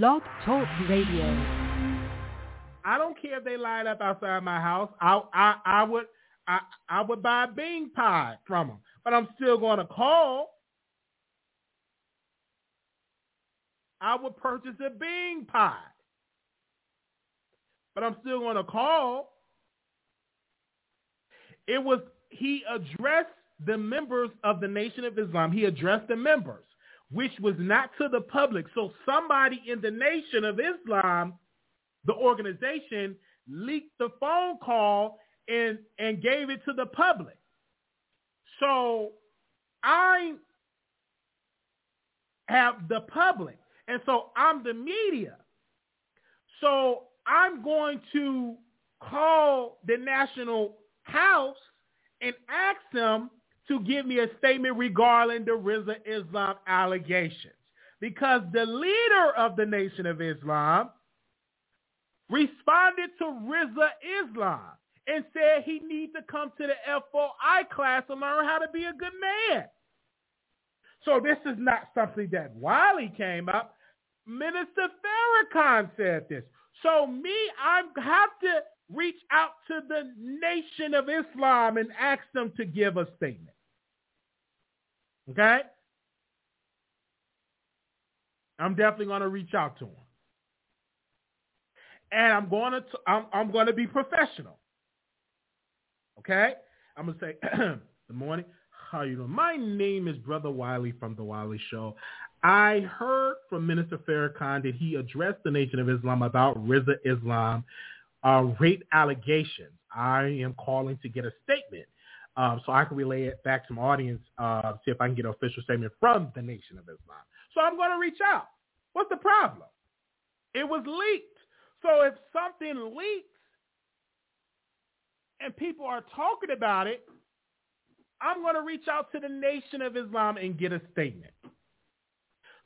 Blog Talk Radio. I don't care if they line up outside my house. I I I would I I would buy a bean pie from them, but I'm still going to call. I would purchase a bean pie, but I'm still going to call. It was he addressed the members of the Nation of Islam. He addressed the members, which was not to the public. So somebody in the Nation of Islam, the organization, leaked the phone call and and gave it to the public. So I have the public, and so I'm the media. So I'm going to call the National House and ask them to give me a statement regarding the Rizza Islam allegations. Because the leader of the Nation of Islam responded to Rizza Islam and said he needs to come to the FOI class and learn how to be a good man. So this is not something that Wiley came up. Minister Farrakhan said this. So me, I have to reach out to the Nation of Islam and ask them to give a statement. Okay? I'm definitely going to reach out to him. And I'm going to I'm, I'm going to be professional. Okay? I'm going to say, good morning. How you doing? My name is Brother Wiley from The Wiley Show. I heard from Minister Farrakhan that he addressed the Nation of Islam about Rizza Islam uh, rape allegations. I am calling to get a statement um, so I can relay it back to my audience, uh, see if I can get an official statement from the Nation of Islam. So I'm going to reach out. What's the problem? It was leaked. So if something leaks and people are talking about it, I'm going to reach out to the Nation of Islam and get a statement.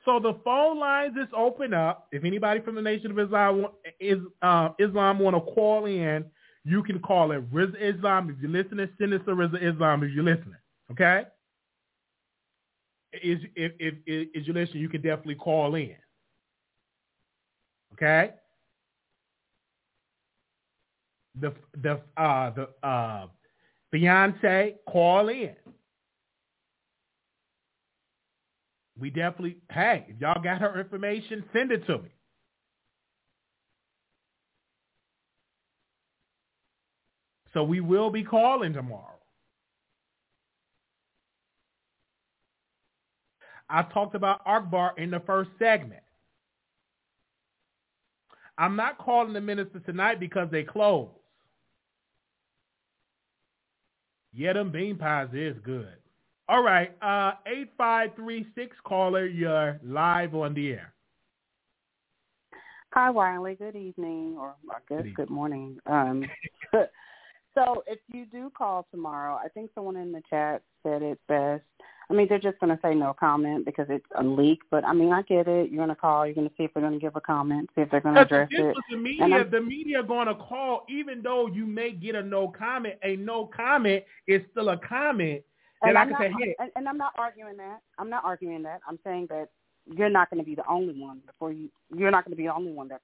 So the phone lines is open up. If anybody from the Nation of Islam is uh, Islam want to call in, you can call it Rizza Islam. If you're listening, send us a Islam if you're listening. Okay? Is if if, if, if you're listening, you can definitely call in. Okay? The the uh the uh Beyonce, call in. We definitely hey, if y'all got her information, send it to me. So we will be calling tomorrow. I talked about Akbar in the first segment. I'm not calling the minister tonight because they closed. Yeah, them bean pies is good. All right, uh, 8536 caller, you're live on the air. Hi, Wiley. Good evening, or I guess good, good morning. Um, So if you do call tomorrow, I think someone in the chat said it best. I mean, they're just going to say no comment because it's a leak. But I mean, I get it. You're going to call. You're going to see if they're going to give a comment, see if they're going to address it. The media, the media going to call, even though you may get a no comment. A no comment is still a comment. And, and I can not, say, hey. And, and I'm not arguing that. I'm not arguing that. I'm saying that you're not going to be the only one before you. You're not going to be the only one that's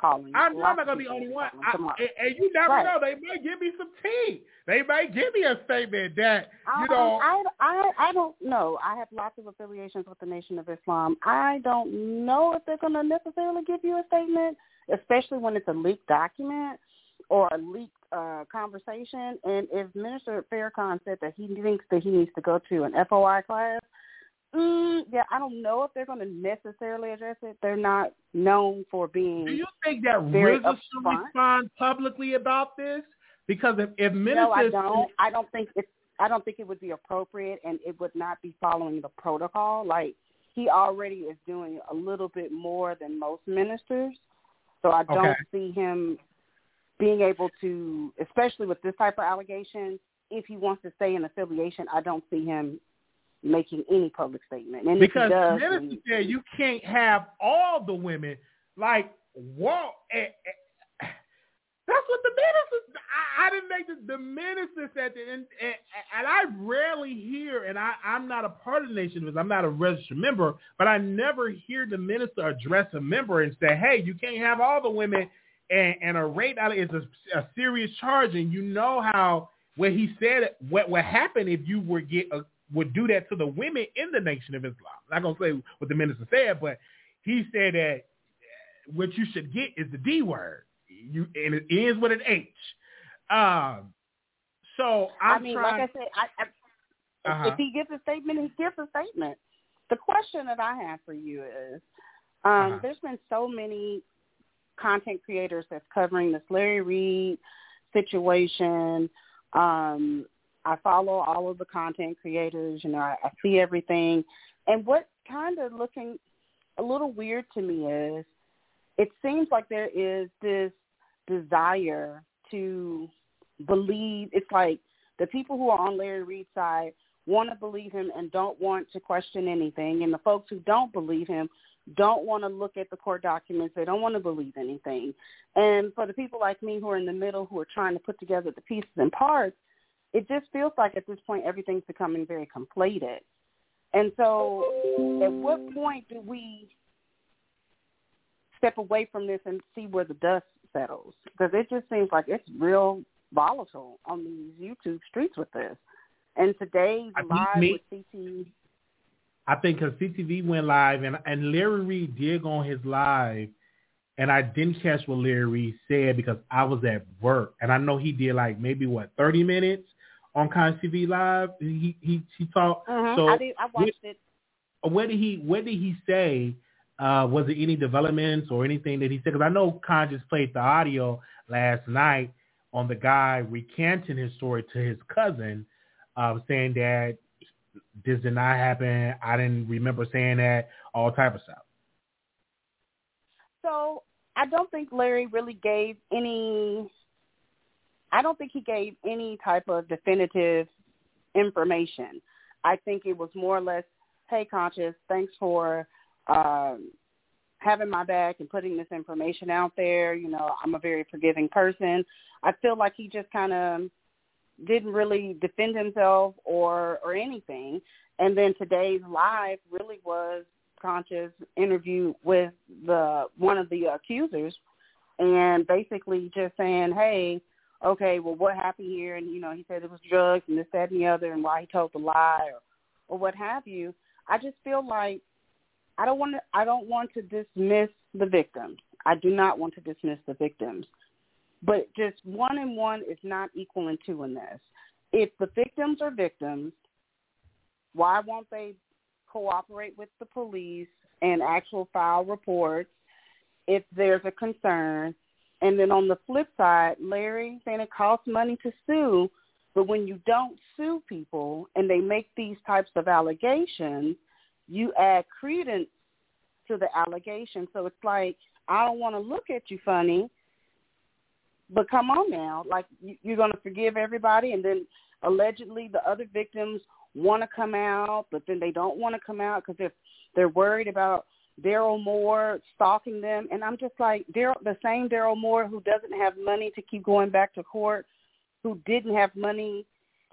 calling. I'm not going to be the only one. I, and, you never right. know. They may give me some tea. They may give me a statement that, you I, know. I, I, I don't know. I have lots of affiliations with the Nation of Islam. I don't know if they're going to necessarily give you a statement, especially when it's a leaked document or a leaked uh, conversation. And if Minister Farrakhan said that he thinks that he needs to go to an FOI class, Mm, yeah, I don't know if they're going to necessarily address it. They're not known for being. Do you think that Rizza should respond publicly about this? Because if, if ministers, No, I don't. I don't think it's. I don't think it would be appropriate, and it would not be following the protocol. Like he already is doing a little bit more than most ministers, so I don't Okay. see him being able to, especially with this type of allegation. If he wants to stay in affiliation, I don't see him making any public statement. And because does, minister said you can't have all the women like eh, eh, That's what the minister. I, I didn't make the, the minister said that, and, and, and I rarely hear, and I, I'm not a part of the nation because I'm not a registered member, but I never hear the minister address a member and say, "Hey, you can't have all the women." And, and a rape out is a, a serious charge, and you know how where he said what would happen if you were get a, would do that to the women in the Nation of Islam. I'm not gonna say what the minister said, but he said that what you should get is the D word. You and it ends with an H. Um, so I'm I mean, trying, like I said, I, I, Uh-huh. if he gives a statement, he gives a statement. The question that I have for you is, um, Uh-huh. there's been so many content creators that's covering this Larry Reid situation. Um, I follow all of the content creators. You know, I, I see everything. And what kind of looking a little weird to me is, it seems like there is this desire to believe. It's like the people who are on Larry Reid's side want to believe him and don't want to question anything, and the folks who don't believe him don't want to look at the court documents. They don't want to believe anything. And for the people like me who are in the middle, who are trying to put together the pieces and parts, it just feels like at this point everything's becoming very conflated. And so, at what point do we step away from this and see where the dust settles? Because it just seems like it's real volatile on these YouTube streets with this. And today's live me- with CT, I think because CTV went live and and Larry Reid did go on his live, and I didn't catch what Larry Reid said because I was at work, and I know he did like maybe what thirty minutes on Con TV live. He he he talked. Mhm. So I did. I watched it. what did he what did he say? Uh, was there any developments or anything that he said? Because I know Khan just played the audio last night on the guy recanting his story to his cousin, uh, saying that this did not happen. I didn't remember saying that. All type of stuff. So I don't think Larry really gave any. I don't think he gave any type of definitive information. I think it was more or less, "Hey, conscious, thanks for um, having my back and putting this information out there. You know, I'm a very forgiving person." I feel like he just kind of didn't really defend himself or or anything. And then today's live really was conscious interview with the one of the accusers and basically just saying, Hey, okay, well what happened here and you know, he said it was drugs and this, that and the other and why he told the lie or or what have you. I just feel like I don't want to I don't want to dismiss the victims. I do not want to dismiss the victims. But just one and one is not equaling two in this. If the victims are victims, why won't they cooperate with the police and actual file reports if there's a concern? And then on the flip side, Larry saying it costs money to sue, but when you don't sue people and they make these types of allegations, you add credence to the allegation. So it's like, I don't want to look at you funny, but come on now, like you- you're going to forgive everybody, and then allegedly the other victims want to come out, but then they don't want to come out because they're they're worried about Daryl Moore stalking them. And I'm just like Daryl, the same Daryl Moore who doesn't have money to keep going back to court, who didn't have money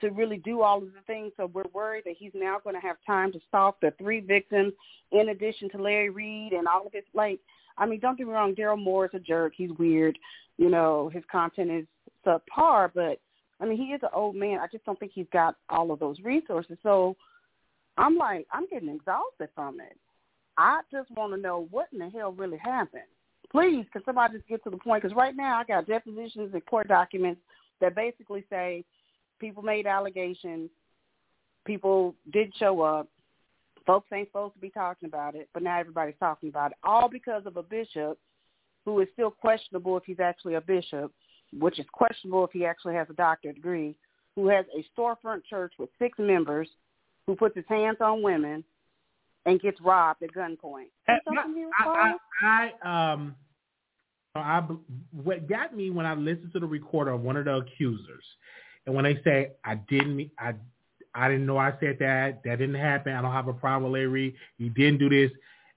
to really do all of the things. So we're worried that he's now going to have time to stalk the three victims, in addition to Larry Reed and all of his like. I mean, don't get me wrong, Daryl Moore is a jerk. He's weird. You know, his content is subpar, but I mean, he is an old man. I just don't think he's got all of those resources. So I'm like, I'm getting exhausted from it. I just want to know what in the hell really happened. Please, can somebody just get to the point? Because right now I got depositions and court documents that basically say people made allegations, people did show up, folks ain't supposed to be talking about it, but now everybody's talking about it, all because of a bishop who is still questionable if he's actually a bishop, which is questionable if he actually has a doctorate degree, who has a storefront church with six members, who puts his hands on women and gets robbed at gunpoint. You I, recall? I, I um, I what got me when I listened to the recorder of one of the accusers, and when they say I didn't, I, I didn't know I said that. That didn't happen. I don't have a problem with Larry. He didn't do this.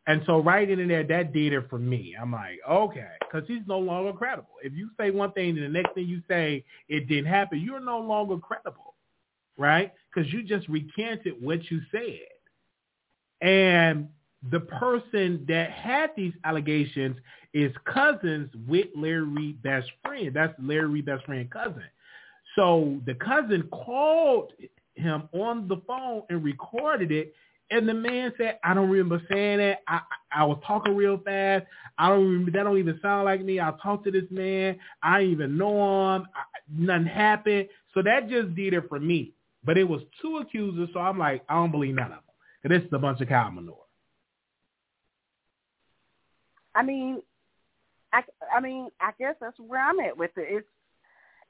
And so right in there, that did it for me. I'm like, okay, because he's no longer credible. If you say one thing and the next thing you say it didn't happen, you're no longer credible, right? Because you just recanted what you said. And the person that had these allegations is cousins with Larry Reid best friend. That's Larry Reid best friend cousin. So the cousin called him on the phone and recorded it. And the man said, I don't remember saying that. I, I, was talking real fast. I don't remember. That don't even sound like me. I talked to this man. I even know him. I, nothing happened. So that just did it for me. But it was two accusers. So I'm like, I don't believe none of them. Because this is a bunch of cow manure. I mean, I, I mean, I guess that's where I'm at with it. It's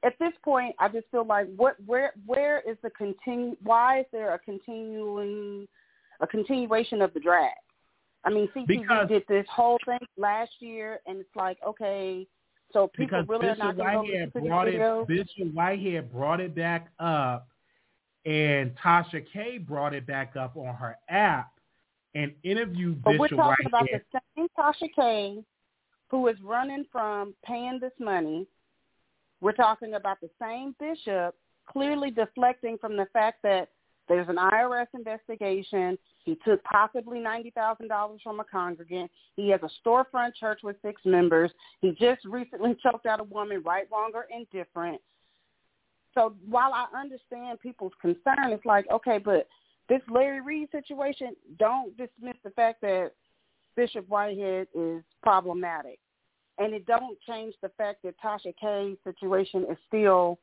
at this point, I just feel like what where where is the continue? Why is there a continuing a continuation of the drag? I mean, CTV because, did this whole thing last year, and it's like okay, so people really Bishop are not going to Whitehead go to videos. it. Bishop Whitehead brought it back up, and Tasha K brought it back up on her app and interviewed But Bishop we're talking about the same Tasha K who is running from paying this money. We're talking about the same bishop clearly deflecting from the fact that there's an IRS investigation. He took possibly $90,000 from a congregant. He has a storefront church with six members. He just recently choked out a woman, right, wrong, or indifferent. So while I understand people's concern, it's like, okay, but this Larry Reid situation, don't dismiss the fact that Bishop Whitehead is problematic. And it don't change the fact that Tasha K's situation is still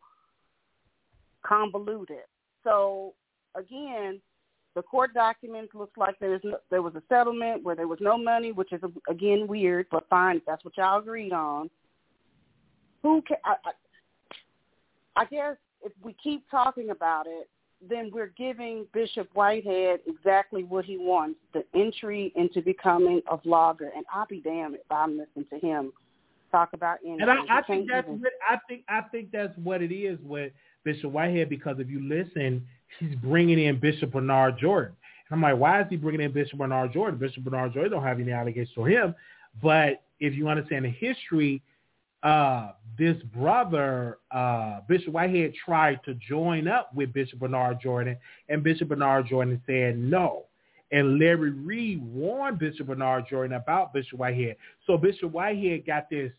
convoluted. So again, the court documents looks like there's no, there was a settlement where there was no money, which is again weird, but fine, that's what y'all agreed on. Who can I, I, I guess if we keep talking about it, then we're giving Bishop Whitehead exactly what he wants, the entry into becoming a vlogger. And I'll be damned if I'm listening to him talk about anything. And I, I think that's even- what I think. I think that's what it is with Bishop Whitehead because if you listen, he's bringing in Bishop Bernard Jordan. And I'm like, why is he bringing in Bishop Bernard Jordan? Bishop Bernard Jordan don't have any allegations for him. But if you understand the history, uh, this brother, uh, Bishop Whitehead, tried to join up with Bishop Bernard Jordan, and Bishop Bernard Jordan said no. And Larry Reed warned Bishop Bernard Jordan about Bishop Whitehead. So Bishop Whitehead got this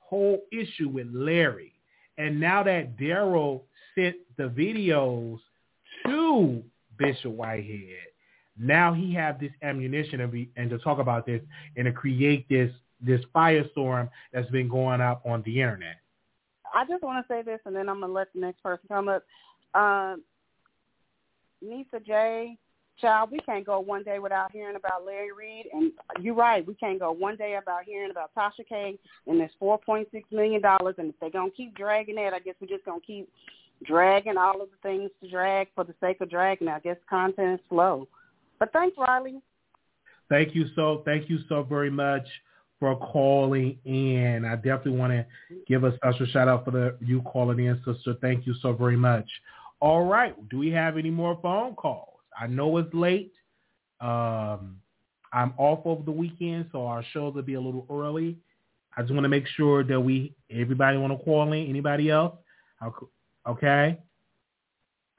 whole issue with Larry. And now that Daryl sent the videos to Bishop Whitehead, now he have this ammunition and, and to talk about this and to create this this firestorm that's been going up on the internet. I just want to say this, and then I'm gonna let the next person come up. Um, Nisa J, child, we can't go one day without hearing about Larry Reid, and you're right, we can't go one day without hearing about Tasha K and this 4.6 million dollars. And if they're gonna keep dragging that, I guess we're just gonna keep dragging all of the things to drag for the sake of dragging. I guess content is slow. But thanks, Riley. Thank you so thank you so very much for calling in. I definitely want to give a special shout out for the you calling in, sister. Thank you so very much. All right. Do we have any more phone calls? I know it's late. Um, I'm off over the weekend, so our shows will be a little early. I just want to make sure that we everybody want to call in. Anybody else? Okay.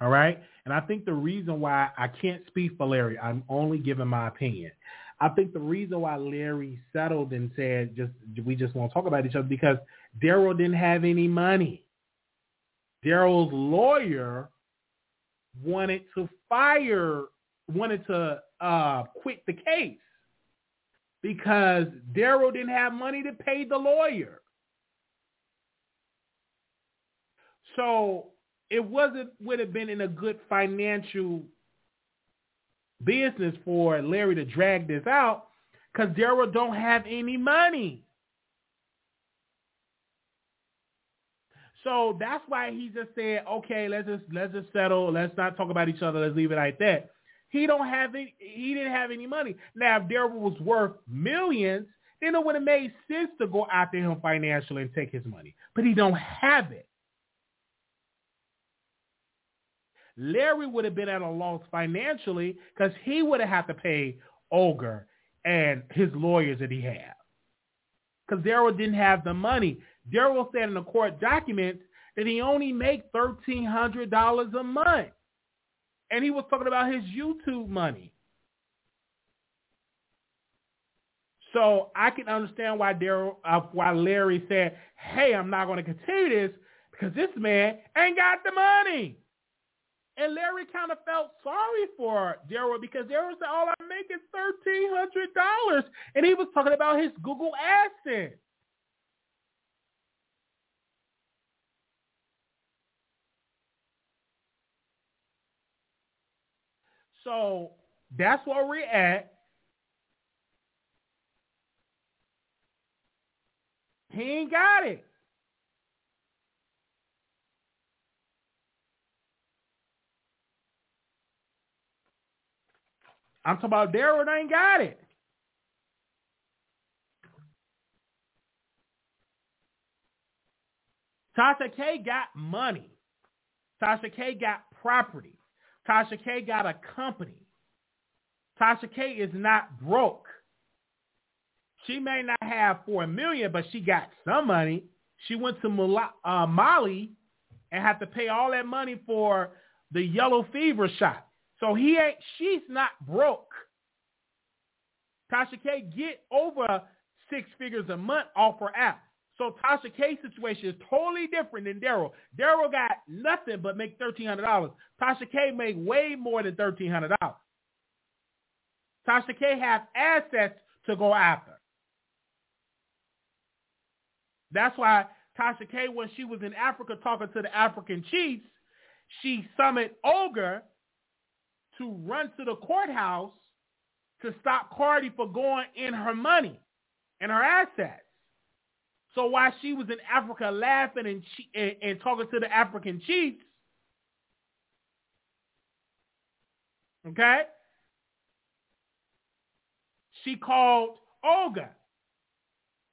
All right. And I think the reason why I can't speak for Larry, I'm only giving my opinion. I think the reason why Larry settled and said just we just won't talk about each other because Daryl didn't have any money. Daryl's lawyer wanted to fire, wanted to uh, quit the case because Daryl didn't have money to pay the lawyer. So it wasn't would have been in a good financial business for Larry to drag this out because Daryl don't have any money. So that's why he just said, okay, let's just let's just settle. Let's not talk about each other. Let's leave it like that. He don't have any. He didn't have any money. Now, if Daryl was worth millions, then it would have made sense to go after him financially and take his money. But he don't have it. Larry would have been at a loss financially because he would have had to pay Olga and his lawyers that he had. Because Daryl didn't have the money. Daryl said in the court documents that he only make $1,300 a month. And he was talking about his YouTube money. So I can understand why Daryl, uh, why Larry said, "Hey, I'm not going to continue this because this man ain't got the money." And Larry kind of felt sorry for Daryl because Daryl said, all I make is $1,300. And he was talking about his Google AdSense. So that's where we're at. He ain't got it. I'm talking about Daryl ain't got it. Tasha K got money. Tasha K got property. Tasha K got a company. Tasha K is not broke. She may not have four million, but she got some money. She went to uh, Mali and had to pay all that money for the yellow fever shot. So he ain't, she's not broke. Tasha K get over six figures a month off her app. So Tasha K's situation is totally different than Daryl. Daryl got nothing but make $1,300. Tasha K made way more than $1,300. Tasha K has assets to go after. That's why Tasha K, when she was in Africa talking to the African chiefs, she summoned Olga to run to the courthouse to stop Cardi for going in her money and her assets. So while she was in Africa laughing and, and, and talking to the African chiefs, okay, she called Olga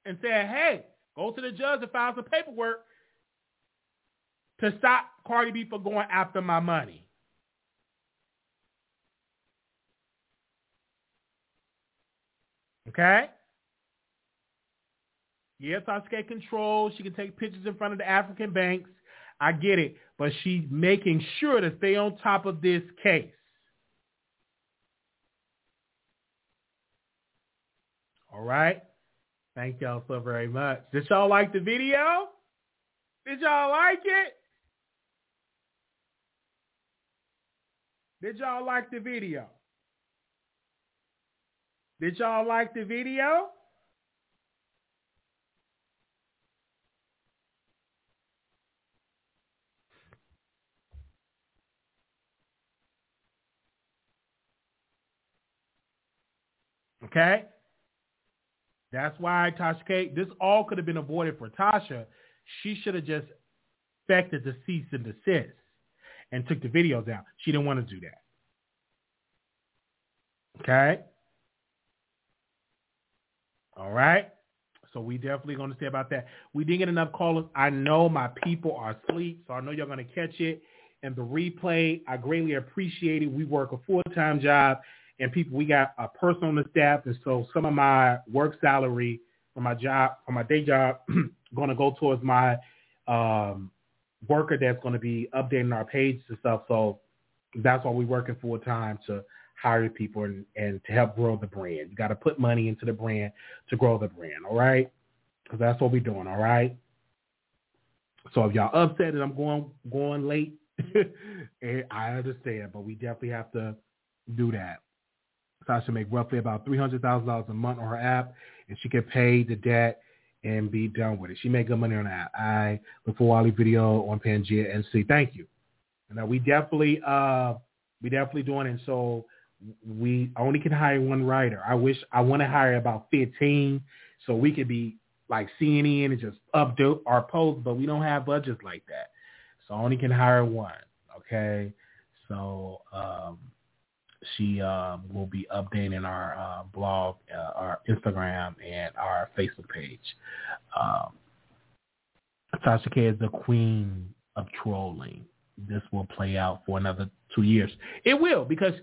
and said, hey, go to the judge and file some paperwork to stop Cardi B for going after my money. Okay? Yes, Sasuke controls. She can take pictures in front of the African banks. I get it. But she's making sure to stay on top of this case. All right. Thank y'all so very much. Did y'all like the video? Did y'all like it? Did y'all like the video? Did y'all like the video? Okay? That's why Tasha K, this all could have been avoided for Tasha. She should have just effected the cease and desist and took the videos out. She didn't want to do that. Okay? All right. So we definitely going to say about that. We didn't get enough callers. I know my people are asleep, so I know you're going to catch it. And the replay, I greatly appreciate it. We work a full-time job, and people, we got a person on the staff, and so some of my work salary for my job, for my day job, going to go towards my um, worker that's going to be updating our pages and stuff. So that's why we're working full-time to hire people and, and to help grow the brand. You got to put money into the brand to grow the brand, all right? Because that's what we're doing, all right? So if y'all upset that I'm going going late, eh, I understand, but we definitely have to do that. Sasha make roughly about three hundred thousand dollars a month on her app, and she can pay the debt and be done with it. She make good money on that. I look for Wally video on Pangea and see. Thank you. And we definitely uh we definitely doing it. So we only can hire one writer. I wish I want to hire about 15 so we could be like CNN and just update our posts, but we don't have budgets like that. So I only can hire one. Okay. So um, she um, will be updating our uh, blog, uh, our Instagram, and our Facebook page. Um, Tasha K is the queen of trolling. This will play out for another two years. It will because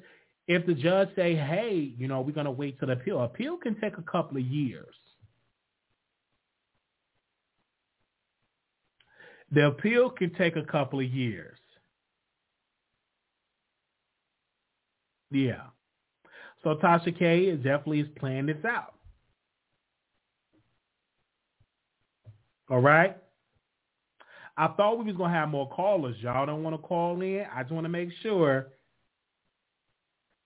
if the judge say, hey, you know, we're going to wait till the appeal, appeal can take a couple of years. The appeal can take a couple of years. Yeah. So Tasha K definitely is playing this out. All right. I thought we was gonna have more callers. Y'all don't want to call in. I just want to make sure,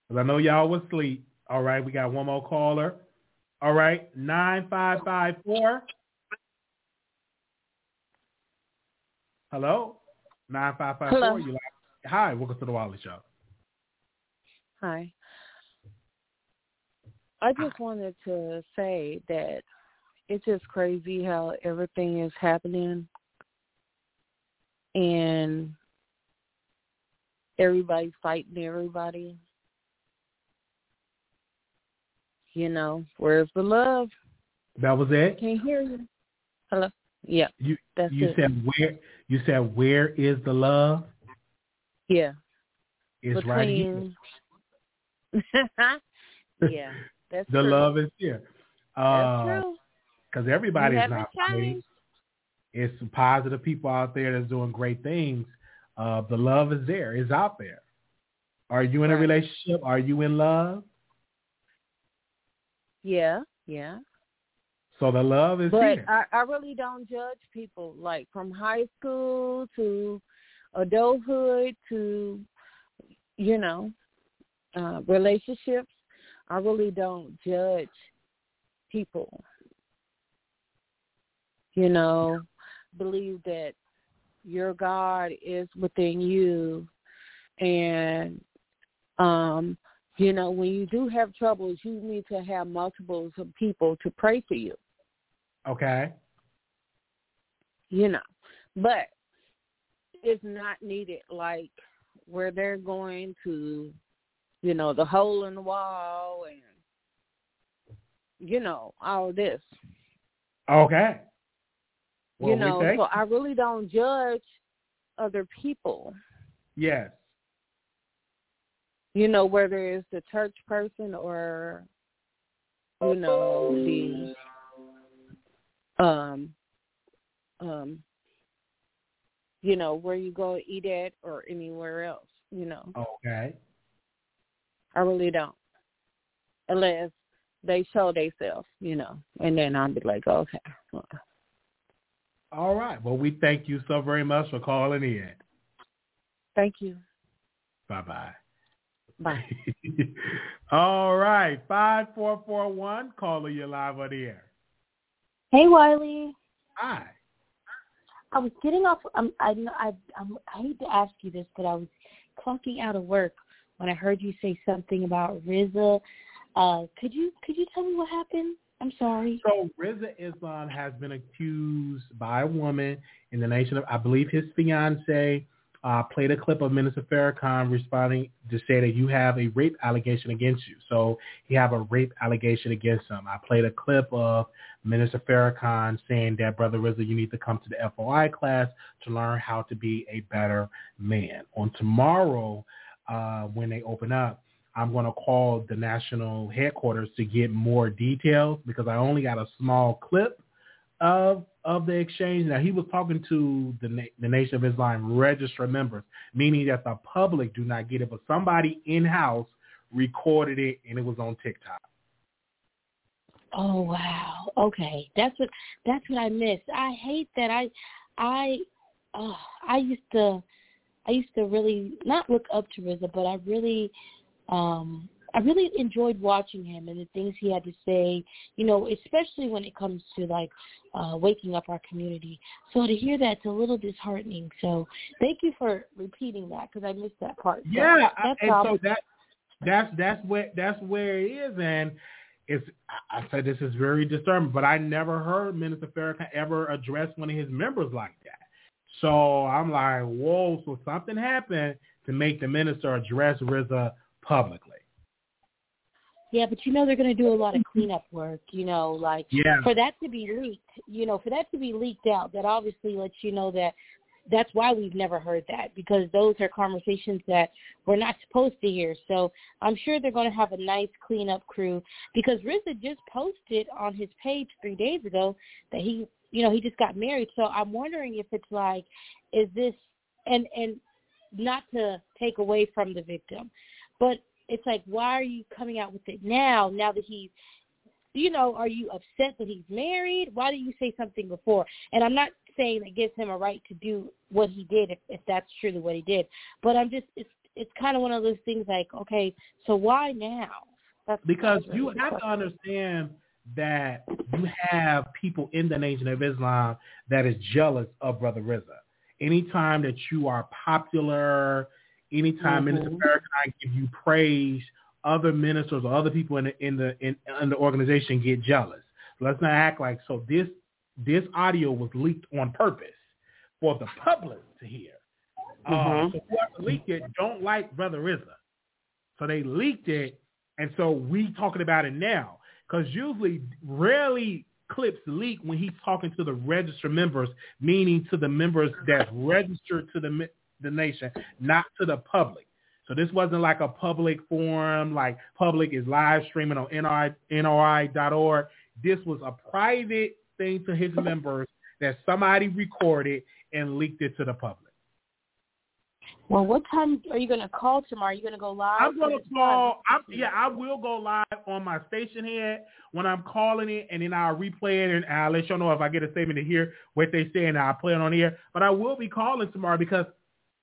because I know y'all was asleep. All right, we got one more caller. All right, nine five five four. Hello, nine five five four. You like? Hi, welcome to the Wiley Show. Hi. I just wanted to say that it's just crazy how everything is happening and everybody's fighting everybody. You know, where's the love? That was it. Can't hear you. Hello. Yeah. You that's you it. said where you said where is the love? Yeah. It's Between... right here. yeah, that's the true. love is here. Uh, that's true. Because everybody's not changed. It's some positive people out there that's doing great things. Uh, the love is there. It's out there. Are you in a relationship? Are you in love? Yeah, yeah. So the love is But here. I, I really don't judge people like from high school to adulthood to you know uh relationships. I really don't judge people. You know, believe that your God is within you and um you know when you do have troubles you need to have multiples of people to pray for you okay. you know. But it's not needed like where they're going to, you know, the hole in the wall and you know, all this. Okay. Well, you know, so I really don't judge other people. yes. You know, whether it's the church person or you know, the um um you know, where you go eat at or anywhere else, you know. Okay. I really don't. Unless they show themselves, you know. And then I'll be like, okay. All right. Well, we thank you so very much for calling in. Thank you. Bye bye. Bye. All right. Five four four one. Caller, you live on the air. Hey, Wiley. Hi. I was getting off. Um, I know I I'm, I hate to ask you this, but I was clocking out of work when I heard you say something about Rizza. Uh, could you could you tell me what happened? I'm sorry. So Rizza Islam has been accused by a woman in the nation of, I believe his fiance uh, played a clip of Minister Farrakhan responding to say that you have a rape allegation against you. So he have a rape allegation against him. I played a clip of Minister Farrakhan saying that, Brother Rizza, you need to come to the FOI class to learn how to be a better man. On tomorrow, uh, when they open up, I'm going to call the national headquarters to get more details because I only got a small clip of of the exchange. Now he was talking to the Na- the Nation of Islam registered members, meaning that the public do not get it, but somebody in house recorded it and it was on TikTok. Oh wow. Okay, that's what that's what I missed. I hate that I I uh, I used to I used to really not look up to Rizza, but I really um I really enjoyed watching him and the things he had to say, you know, especially when it comes to like uh waking up our community. So to hear that's a little disheartening. So thank you for repeating that because I missed that part. Yeah, and so that that's that's where that's where it is, and it's I I said this is very disturbing, but I never heard Minister Farrakhan ever address one of his members like that. So I'm like, whoa! So something happened to make the minister address Rizza publicly. Yeah, but you know they're going to do a lot of cleanup work. You know, like Yeah. for that to be leaked. You know, for that to be leaked out, that obviously lets you know that that's why we've never heard that because those are conversations that we're not supposed to hear. So I'm sure they're going to have a nice cleanup crew because Rizza just posted on his page three days ago that he, you know, he just got married. So I'm wondering if it's like, is this and and not to take away from the victim, but it's like, why are you coming out with it now? Now that he's you know, are you upset that he's married? Why didn't you say something before? And I'm not saying that gives him a right to do what he did if, if that's truly what he did. But I'm just it's it's kind of one of those things like, okay, so why now? That's because you have to understand that you have people in the Nation of Islam that is jealous of Brother Rizza. Anytime that you are popular, anytime mm-hmm. Minister Farrakhan give you praise, other ministers or other people in the in the in, in the organization get jealous. let's not act like so. This this audio was leaked on purpose for the public to hear. Uh, mm-hmm. Uh, so whoever leaked it don't like Brother Rizza, so they leaked it, and so we talking about it now because usually, rarely clips leak when he's talking to the registered members, meaning to the members that's registered to the the nation, not to the public. So this wasn't like a public forum, like public is live streaming on NRI, NRI.org. This was a private thing to his members that somebody recorded and leaked it to the public. Well, what time are you going to call tomorrow? Are you going to go live? I'm going to call. I'm, yeah, I will go live on my station here when I'm calling it, and then I'll replay it, and I'll let y'all know if I get a statement to hear what they say, and I'll play it on here. But I will be calling tomorrow because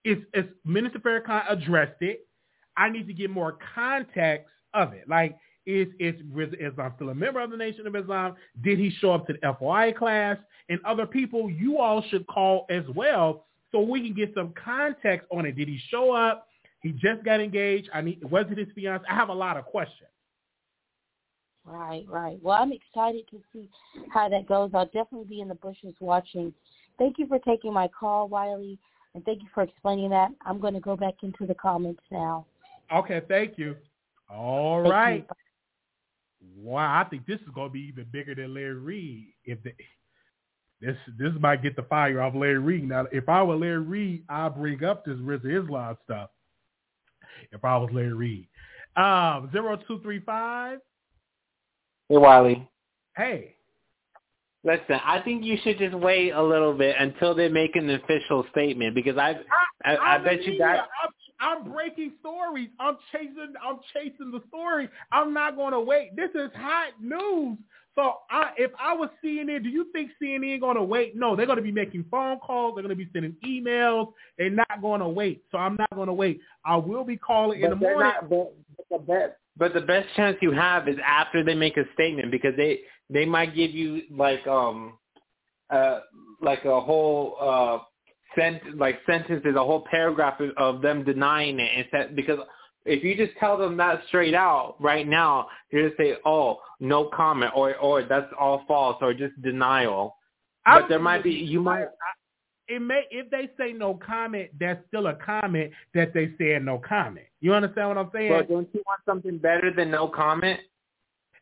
it's, it's Minister Farrakhan addressed it. I need to get more context of it. Like, is is Islam still a member of the Nation of Islam? Did he show up to the FOI class? And other people, you all should call as well, so we can get some context on it. Did he show up? He just got engaged. I need was it his fiance? I have a lot of questions. Right, right. Well, I'm excited to see how that goes. I'll definitely be in the bushes watching. Thank you for taking my call, Wiley. And thank you for explaining that. I'm going to go back into the comments now. Okay, thank you. All thank right. You. Wow, I think this is going to be even bigger than Larry Reid. If the, this this might get the fire off Larry Reid. Now, if I were Larry Reid, I'd bring up this Rizza Islam stuff. If I was Larry Reid, um, zero two three five. Hey Wiley. Hey. Listen, I think you should just wait a little bit until they make an official statement because I've, I, I, I bet you that. I'm, I'm breaking stories. I'm chasing. I'm chasing the story. I'm not going to wait. This is hot news. So I, if I was CNN, do you think CNN going to wait? No, they're going to be making phone calls. They're going to be sending emails. They're not going to wait. So I'm not going to wait. I will be calling but in the morning. Not, but, but, the best, but the best chance you have is after they make a statement because they they might give you like um uh like a whole uh sent like sentences, a whole paragraph of them denying it instead because if you just tell them that straight out right now, you just say, "Oh, no comment," or "or that's all false," or just denial. But there might be you might. It may if they say no comment, that's still a comment that they said no comment. You understand what I'm saying? But don't you want something better than no comment?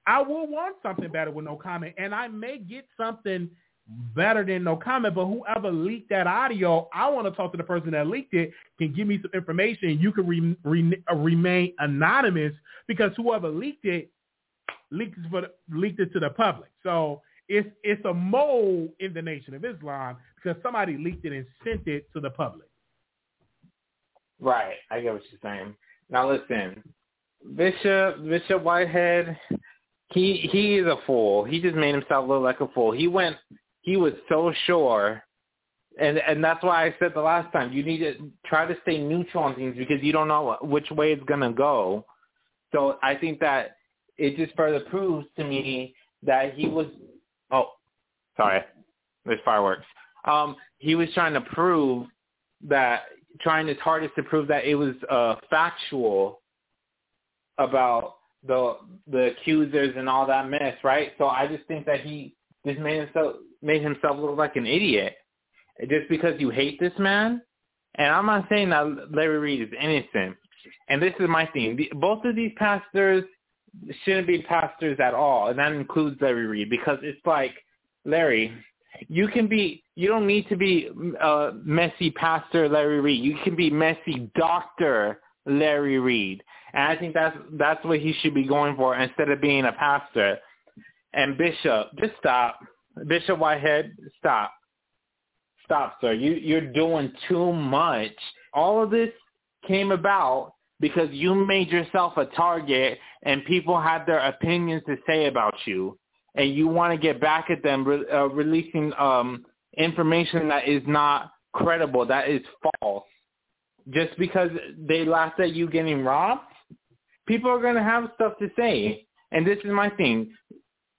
I will want something better with no comment, and I may get something better than no comment. But whoever leaked that audio, I want to talk to the person that leaked it. Can give me some information. You can re, re, remain anonymous because whoever leaked it leaked it, for the, leaked it to the public. So it's it's a mole in the Nation of Islam because somebody leaked it and sent it to the public. Right, I get what you're saying. Now listen, Bishop Bishop Whitehead he he is a fool. He just made himself look like a fool. He went he was so sure and and that's why I said the last time you need to try to stay neutral on things because you don't know which way it's gonna go. So I think that it just further proves to me that he was oh sorry there's fireworks um he was trying to prove that trying his hardest to prove that it was uh factual about the the accusers and all that mess, right? So I just think that he just made himself made himself look like an idiot just because you hate this man. And I'm not saying that Larry Reid is innocent. And this is my thing: both of these pastors shouldn't be pastors at all, and that includes Larry Reid because it's like Larry, You can be. You don't need to be uh, messy pastor Larry Reid. You can be messy doctor Larry Reid. And I think that's that's what he should be going for instead of being a pastor. And Bishop, just stop. Bishop Whitehead, stop. Stop, sir. You you're doing too much. All of this came about because you made yourself a target and people had their opinions to say about you and you want to get back at them re- uh, releasing um, information that is not credible, that is false. Just because they laughed at you getting robbed, people are going to have stuff to say. And this is my thing.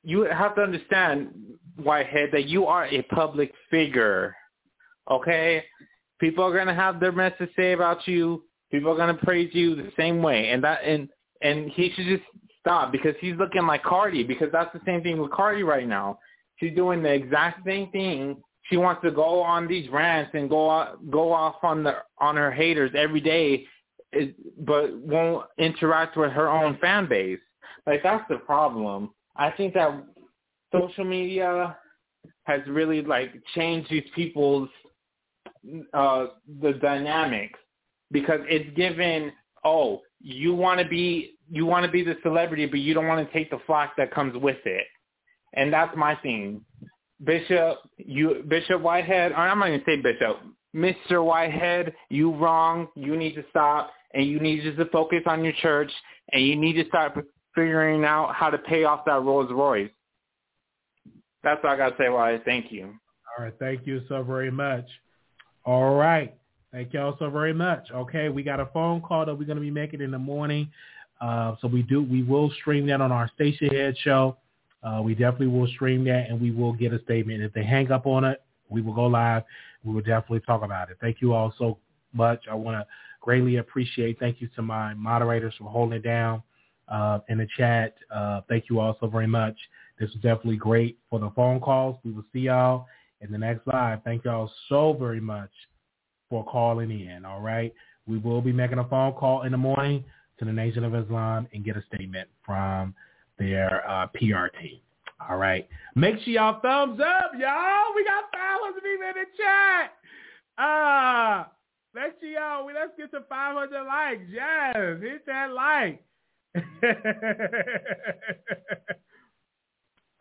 You have to understand, Whitehead, that you are a public figure. Okay? People are going to have their mess to say about you. People are going to praise you the same way. And that and and he should just stop because he's looking like Cardi because that's the same thing with Cardi right now. She's doing the exact same thing. She wants to go on these rants and go out, go off on the on her haters every day is, but won't interact with her own fan base. Like that's the problem. I think that social media has really like changed these people's uh the dynamics because it's given oh you want to be you want to be the celebrity but you don't want to take the flack that comes with it and that's my thing bishop you bishop whitehead i'm not going to say bishop mr whitehead you wrong you need to stop and you need just to focus on your church, and you need to start figuring out how to pay off that Rolls Royce. That's all I got to say, Why? Thank you. All right. Thank you so very much. All right. Thank y'all so very much. Okay, we got a phone call that we're going to be making in the morning. Uh, so we do, we will stream that on our Stationhead show. Uh, we definitely will stream that and we will get a statement. If they hang up on it, we will go live. We will definitely talk about it. Thank you all so much. I want to Greatly appreciate. Thank you to my moderators for holding it down uh, in the chat. Uh, thank you all so very much. This was definitely great for the phone calls. We will see y'all in the next live. Thank y'all so very much for calling in. All right. We will be making a phone call in the morning to the Nation of Islam and get a statement from their uh, PR team. All right. Make sure y'all thumbs up, y'all. We got thousands of people in the chat. Uh, Let's see y'all. We Let's get to 500 likes. Yes, hit that like.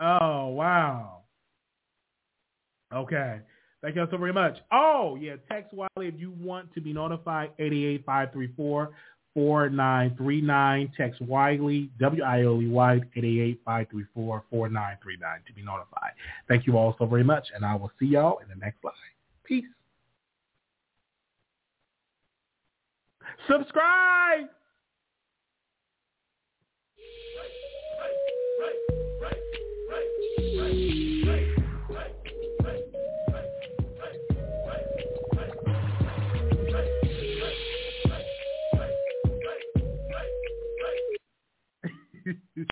oh wow. Okay. Thank you all so very much. Oh yeah, text Wiley if you want to be notified. 88534 4939. Text Wiley, W-I-L-E-Y, 88534 4939 to be notified. Thank you all so very much, and I will see y'all in the next live. Peace. Subscribe!